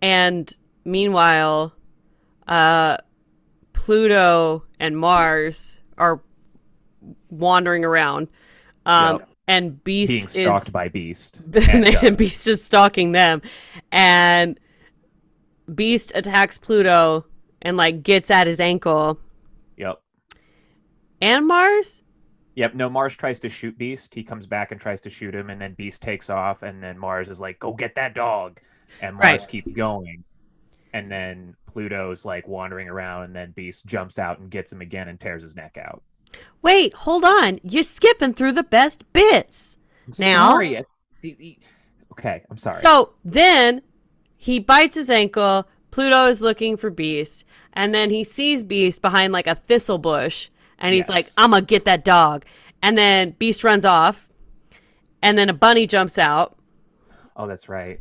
and meanwhile, uh, Pluto and Mars are wandering around. Um, Yep. And Beast is being is stalked by Beast. [laughs] and, [laughs] and Beast is stalking them, and Beast attacks Pluto and like gets at his ankle. yep, And Mars, yep. No, Mars tries to shoot Beast. He comes back and tries to shoot him, and then Beast takes off, and then Mars is like, "Go get that dog," and Mars Right. keeps going, and then Pluto's like wandering around, and then Beast jumps out and gets him again and tears his neck out. Wait, hold on, you're skipping through the best bits. I'm Now- sorry. I- the- the- Okay, I'm sorry. So then he bites his ankle. Pluto is looking for Beast, and then he sees Beast behind like a thistle bush, and he's Yes. like, "I'm gonna get that dog." And then Beast runs off, and then a bunny jumps out, oh, that's right.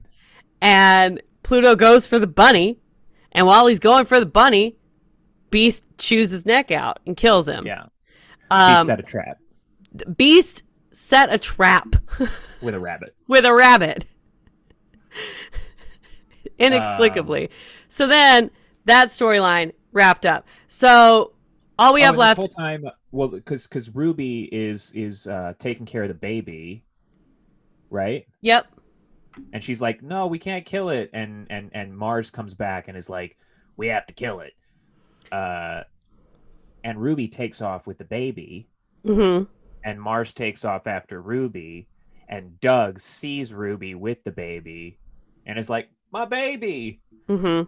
and Pluto goes for the bunny, and while he's going for the bunny, Beast chews his neck out and kills him. Yeah, Um, he set a trap Beast set a trap [laughs] with a rabbit. with a rabbit. [laughs] Inexplicably. so then that storyline wrapped up. So all we Oh, have left. whole time. Well, because because Ruby is is uh, taking care of the baby, right? Yep. And she's like, "No, we can't kill it." And and and Mars comes back and is like, "We have to kill it." Uh, and Ruby takes off with the baby, hmm and Mars takes off after Ruby, and Doug sees Ruby with the baby, and is like, "My baby!" hmm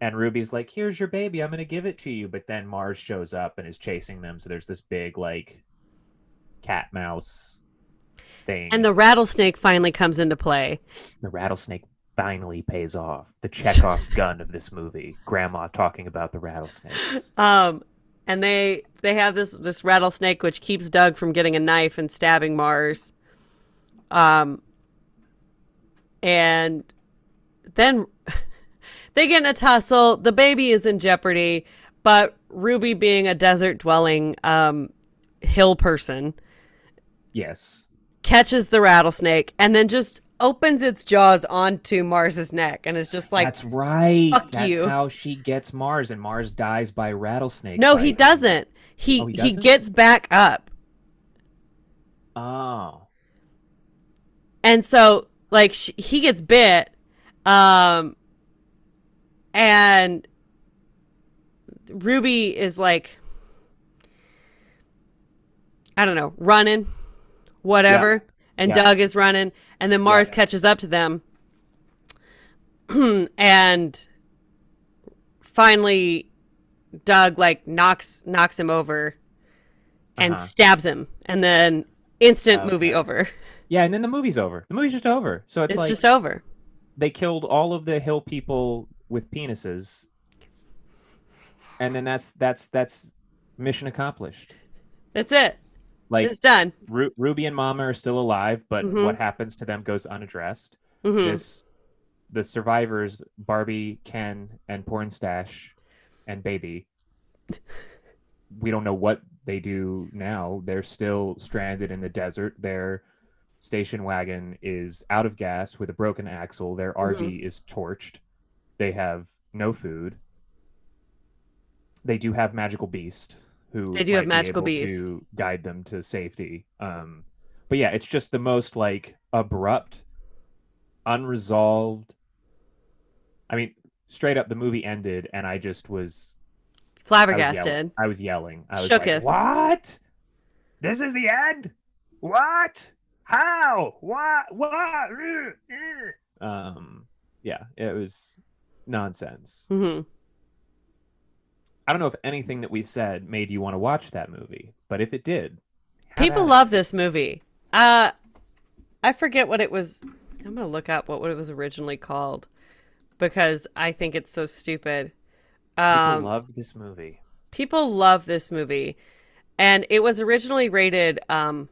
and Ruby's like, "Here's your baby. I'm gonna give it to you." But then Mars shows up and is chasing them. So there's this big like cat mouse thing. And the rattlesnake finally comes into play. the rattlesnake finally pays off. The Chekhov's [laughs] gun of this movie. Grandma talking about the rattlesnakes. Um, and they they have this this rattlesnake which keeps Doug from getting a knife and stabbing Mars. Um, and then [laughs] they get in a tussle. The baby is in jeopardy, but Ruby, being a desert dwelling um, hill person, Yes. catches the rattlesnake and then just opens its jaws onto Mars's neck and is just like, That's right. "Fuck That's you." how she gets Mars, and Mars dies by rattlesnake. no, he doesn't. He Oh, he he doesn't? gets back up. Oh. and so like sh- he gets bit um and ruby is like i don't know running whatever and Yeah. doug is running and then mars Yeah. catches up to them [clears throat] and finally doug like knocks knocks him over and Uh-huh. stabs him and then instant Okay. movie over Yeah, and then the movie's over. The movie's just over. So it's, it's like just over they killed all of the hill people with penises, and then that's that's that's mission accomplished. That's it. Like it's done. Ru- Ruby and Mama are still alive, but Mhm. what happens to them goes unaddressed. hmm This the survivors, Barbie, Ken, and Porn Stash, and Baby. We don't know what they do now. They're still stranded in the desert. Their station wagon is out of gas with a broken axle. Their RV is torched. They have no food. They do have Magical Beast, who They do have Magical able Beast. to guide them to safety. Um, but yeah, it's just the most like abrupt, unresolved. I mean, straight up, the movie ended, and I just was I was Flabbergasted. yelling. I was yelling. I was like, "What? This is the end? What? How? What? What?" [laughs] Um, yeah, it was nonsense. hmm I don't know if anything that we said made you want to watch that movie, but if it did, People love this movie. Uh, I forget what it was. I'm gonna look up what, what it was originally called because I think it's so stupid. People Um, loved this movie. people love this movie, and it was originally rated um,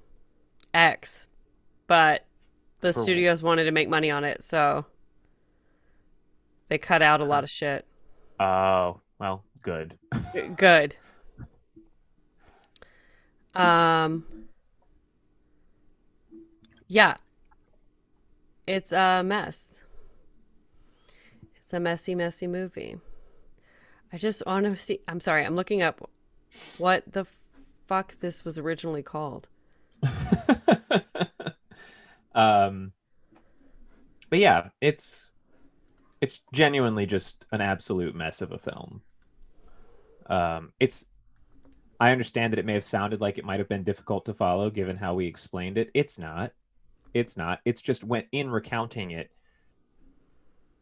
X, but the For what? studios wanted to make money on it, so they cut out a lot of shit. Oh, well, good. Good. Um Yeah. It's a mess. It's a messy, messy movie. I just want to see I'm sorry, I'm looking up what the fuck this was originally called. [laughs] um, but yeah, it's it's genuinely just an absolute mess of a film. Um, it's I understand that it may have sounded like it might have been difficult to follow given how we explained it. It's not. It's not. It's just when in recounting it,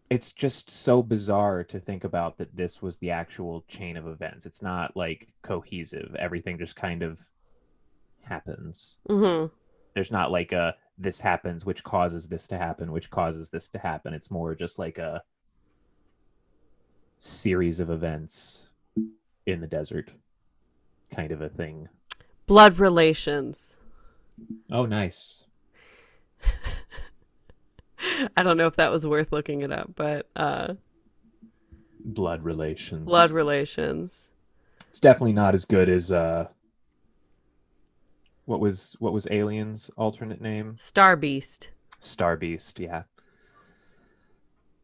it's just so bizarre to think about that this was the actual chain of events. It's not like cohesive. Everything just kind of happens Mhm. there's not like a this happens which causes this to happen which causes this to happen it's more just like a series of events in the desert kind of a thing Blood relations. oh nice [laughs] I don't know if that was worth looking it up, but uh blood relations blood relations. it's definitely not as good as uh what was what was aliens alternate name Star Beast. star beast yeah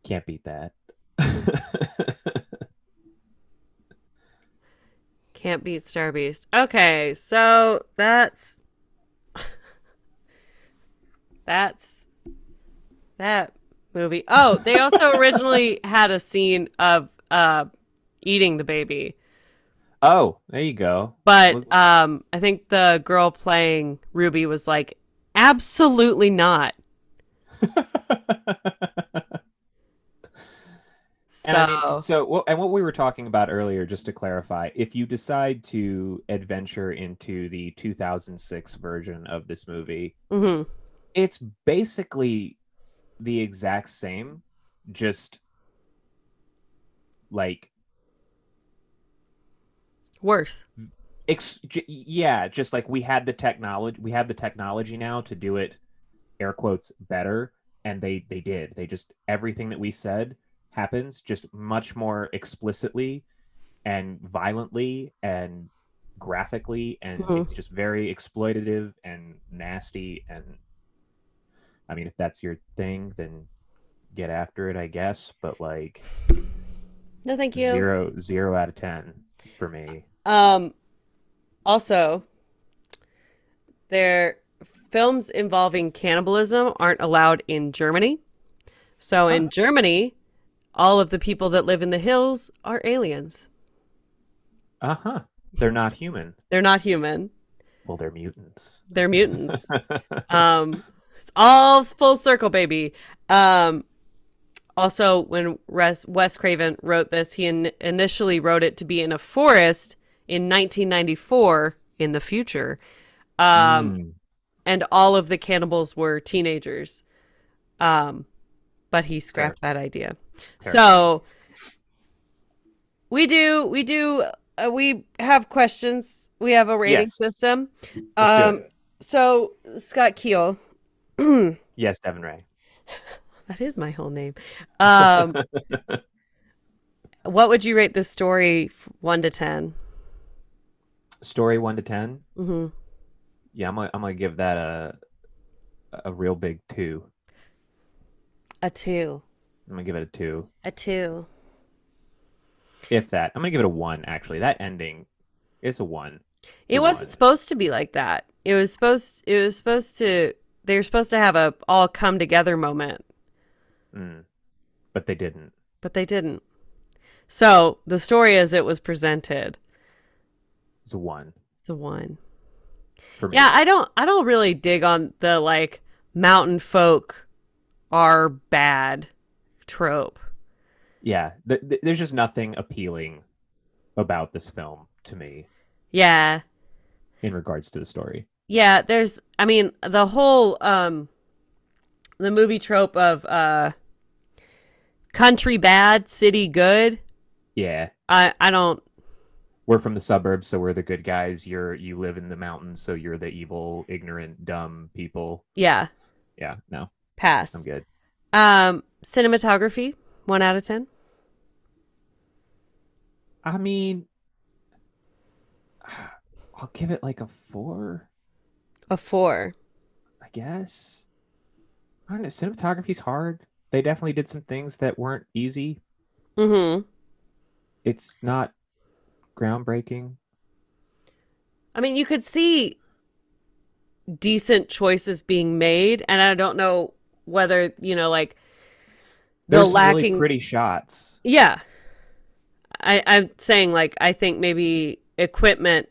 can't beat that [laughs] Can't beat Star Beast. Okay, so that's [laughs] that's that movie. Oh, they also [laughs] originally had a scene of uh eating the baby. oh there you go But um I think the girl playing Ruby was like absolutely not. [laughs] And I So- mean, so and what we were talking about earlier, just to clarify, if you decide to adventure into the 2006 version of this movie, Mhm. it's basically the exact same, just like Worse. ex- yeah, just like we had the technology, we have the technology now to do it, air quotes, better, and they they did. They just everything that we said happens just much more explicitly and violently and graphically and Mhm. it's just very exploitative and nasty and I mean if that's your thing then get after it I guess but like No, thank you. zero zero out of ten for me Um, also, their films involving cannibalism aren't allowed in Germany. So in. Germany, all of the people that live in the hills are aliens. uh-huh they're not human [laughs] They're not human. well they're mutants They're mutants. [laughs] um, it's all full circle, baby. Um, also, when Res- Wes Craven wrote this, he in- initially wrote it to be in a forest in 1994 in the future. Um, Mm. and all of the cannibals were teenagers. Um, but he scrapped that idea. Fair. So we do, we do, uh, we have questions. We have a rating Yes. system. Um, so Scott Keel, [clears throat] yes Devyn Ray that is my whole name. Um, what would you rate this story one to 10 story 1 to 10 Mm-hmm. yeah i'm gonna, I'm gonna give that a a real big 2 A two, i'm gonna give it a 2 a two. if that i'm gonna give it a 1 actually that ending is a 1 It's It a wasn't one. supposed to be like that. It was supposed. It was supposed to. They were supposed to have a all come together moment, Mm. but they didn't but they didn't. So the story as it was presented, it's a 1 it's a one. for me Yeah, I don't. I don't really dig on the like mountain folk are bad trope. yeah th- th- there's just nothing appealing about this film to me Yeah, in regards to the story yeah. There's. I mean, the whole um, the movie trope of uh, country bad, city good. yeah I I don't. we're from the suburbs so we're the good guys you're you live in the mountains so you're the evil ignorant dumb people Yeah, yeah no pass. i'm good Um, cinematography, one out of ten. i mean [sighs] i'll give it like a four A four. i guess i don't know cinematography's hard they definitely did some things that weren't easy Mm-hmm. it's not groundbreaking I mean, you could see decent choices being made, and I don't know whether you know, like the there's lacking. really pretty shots Yeah, I, I'm saying like I think maybe equipment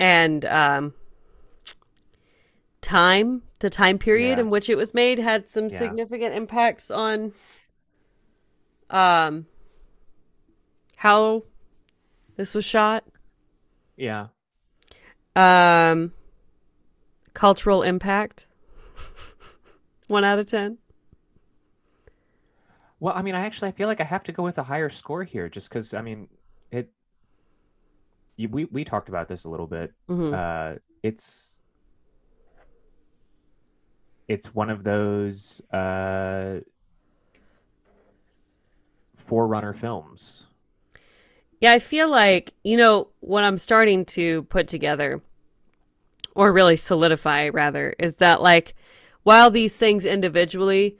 and um, time, the time period Yeah. in which it was made, had some Yeah. significant impacts on um how this was shot. yeah Um, cultural impact. One out of ten. well i mean i actually i feel like i have to go with a higher score here just because i mean it you, we, we talked about this a little bit. Hmm uh it's it's one of those uh forerunner films. Yeah, I feel like, you know, what I'm starting to put together, or really solidify rather, is that like, while these things individually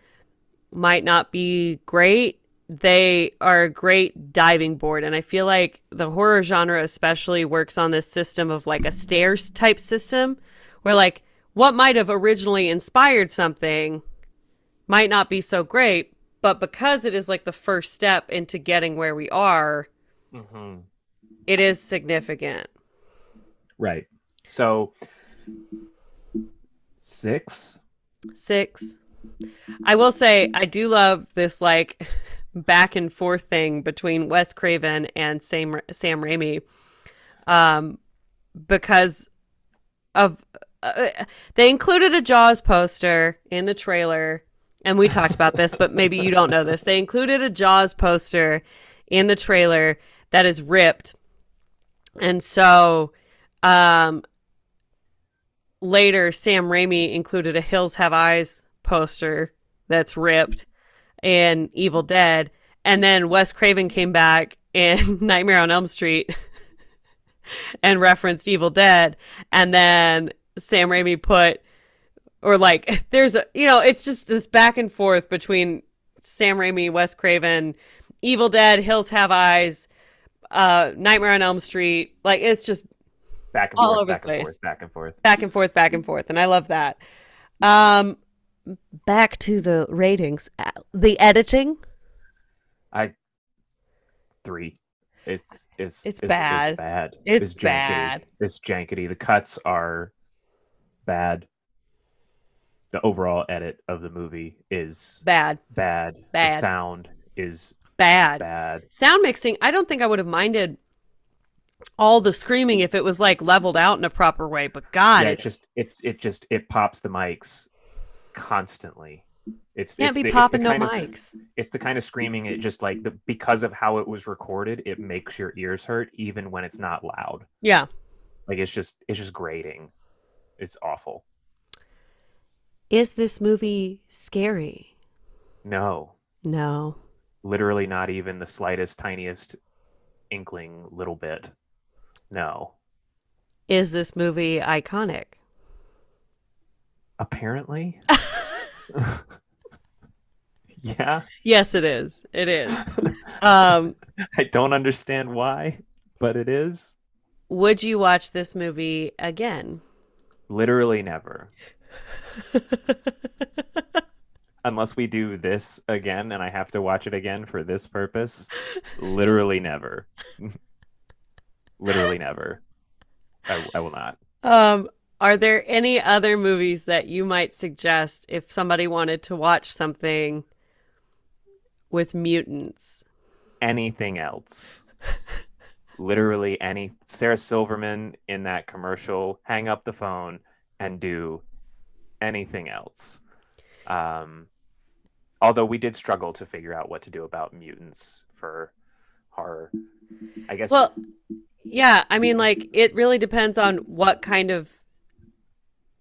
might not be great, they are a great diving board. And I feel like the horror genre especially works on this system of like a stairs type system where like what might have originally inspired something might not be so great, but because it is like the first step into getting where we are, mm-hmm. it is significant. right so six Six. I will say I do love this like back and forth thing between Wes Craven and Sam Sam Raimi, um, because of uh, they included a Jaws poster in the trailer, and we talked about this, but maybe you don't know this. They included a Jaws poster in the trailer that is ripped, and so um, later Sam Raimi included a Hills Have Eyes poster that's ripped and Evil Dead. And then Wes Craven came back in [laughs] Nightmare on Elm Street [laughs] and referenced Evil Dead. And then Sam Raimi put, or like, [laughs] there's a, you know, it's just this back and forth between Sam Raimi, Wes Craven, Evil Dead, Hills Have Eyes, uh, Nightmare on Elm Street. Like, it's just back and all forth, over the back and place. forth, back and forth. back and forth, back and forth, and I love that. Um, back to the ratings, the editing. I three. It's it's It's bad. It's bad. It's jankety. bad. It's jankety. The cuts are bad. The overall edit of the movie is Bad, bad. Bad. The sound is bad. bad. Sound mixing. I don't think I would have minded all the screaming if it was like leveled out in a proper way. But God, yeah, it just it's it just it pops the mics constantly. It's can't it's be the, popping the no kind of, mics. It's the kind of screaming it just like the because of how it was recorded, it makes your ears hurt even when it's not loud. Yeah. Like it's just it's just grating. It's awful. Is this movie scary? No, No. literally not even the slightest tiniest inkling little bit. No. Is this movie iconic? Apparently. [laughs] yeah. Yes, it is. It is. um, [laughs] I don't understand why, but it is. would you watch this movie again? Literally never. [laughs] Unless we do this again and I have to watch it again for this purpose. Literally never. Literally never. I, I will not. Um, are there any other movies that you might suggest if somebody wanted to watch something with mutants? Anything else. Literally any. Sarah Silverman in that commercial, hang up the phone and do anything else. Um, although we did struggle to figure out what to do about mutants for horror. I guess. Well, yeah, I mean, like, it really depends on what kind of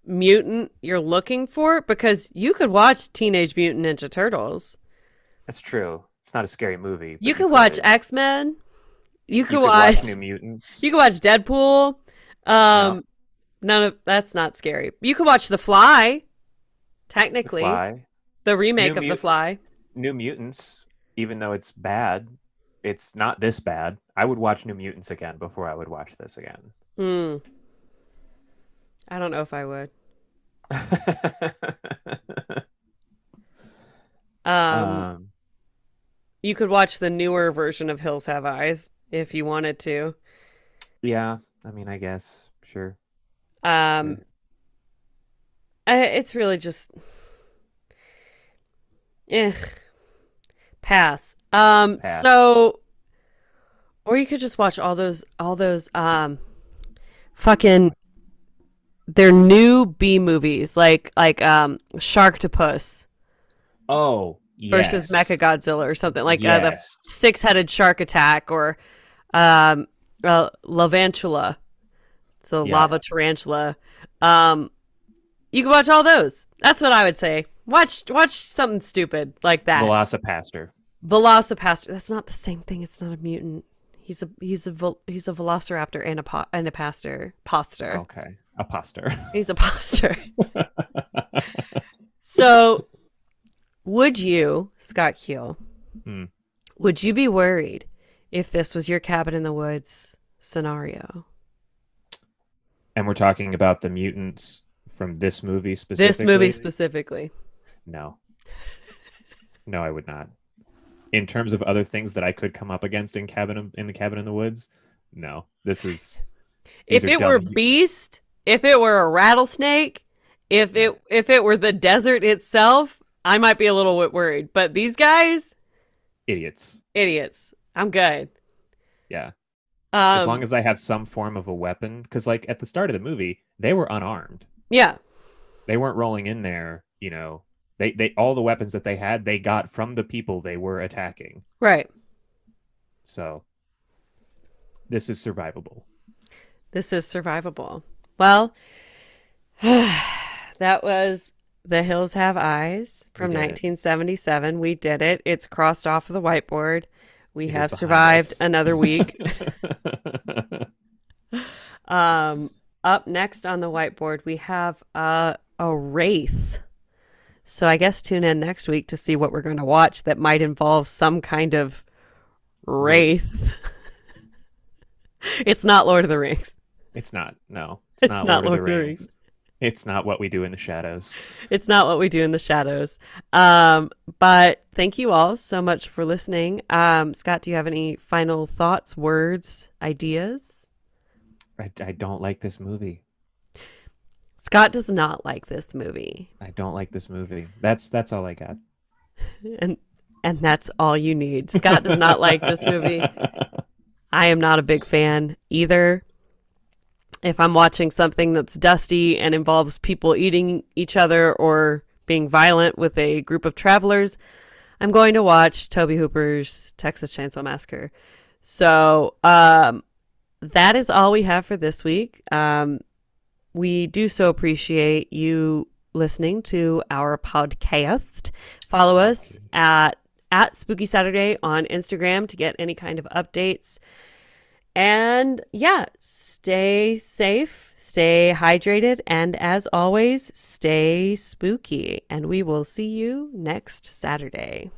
mutant you're looking for because you could watch Teenage Mutant Ninja Turtles. That's true. It's not a scary movie. You could watch. X Men. You could could watch. New Mutants. You could watch Deadpool. Um, none of that's not scary. You could watch The Fly. The Technically, Fly. the remake New of The Fly. New Mutants, even though it's bad, it's not this bad. I would watch New Mutants again before I would watch this again. Hmm. I don't know if I would. [laughs] Um, um, you could watch the newer version of Hills Have Eyes if you wanted to. yeah, I mean, I guess sure. Um, I, it's really just, eh, pass. Um, Pass. so, or you could just watch all those, all those, um, fucking, they're new B movies like like um Sharktopus Oh, versus yes. Mechagodzilla or something like uh, the six-headed shark attack or um uh, Lavantula. So Yeah. lava tarantula. Um you can watch all those. That's what I would say. Watch watch something stupid like that. Velocipastor. Velocipastor. That's not the same thing. It's not a mutant. He's a he's a he's a velociraptor and a po- and a pastor. Poster. Okay, a poster. [laughs] He's a poster. so would you, Scott Keel, Hmm. would you be worried if this was your cabin in the woods scenario? and we're talking about the mutants from this movie specifically. This movie specifically. No. No, I would not. In terms of other things that I could come up against in cabin in the cabin in the woods, no. This is [laughs] If it were beast, if it were a rattlesnake, if it if it were the desert itself, I might be a little bit worried. But these guys, idiots. Idiots. I'm good. Yeah. Um, As long as I have some form of a weapon, because like at the start of the movie, they were unarmed. yeah, They weren't rolling in there. You know, they they all the weapons that they had, they got from the people they were attacking. right. So this is survivable. This is survivable. Well, [sighs] that was The Hills Have Eyes from it. 1977. We did it. It's crossed off of the whiteboard. We It have survived us. another week. [laughs] um, up next on the whiteboard, we have uh, a wraith. So I guess tune in next week to see what we're going to watch that might involve some kind of wraith. [laughs] it's not Lord of the Rings. it's not. No. It's not Lord of the Rings. It's not what we do in the shadows. It's not what we do in the shadows. Um, but thank you all so much for listening. Um, Scott, do you have any final thoughts, words, ideas? I, I don't like this movie. Scott does not like this movie. I don't like this movie. That's that's all I got. [laughs] And and that's all you need. Scott does not like this movie. [laughs] I am not a big fan either. If I'm watching something that's dusty and involves people eating each other or being violent with a group of travelers, I'm going to watch Tobe Hooper's Texas Chainsaw Massacre. So, um, that is all we have for this week. Um, we do so appreciate you listening to our podcast. Follow us at at Spooky Saturday on Instagram to get any kind of updates. And yeah, stay safe, stay hydrated, and as always, stay spooky. And we will see you next Saturday.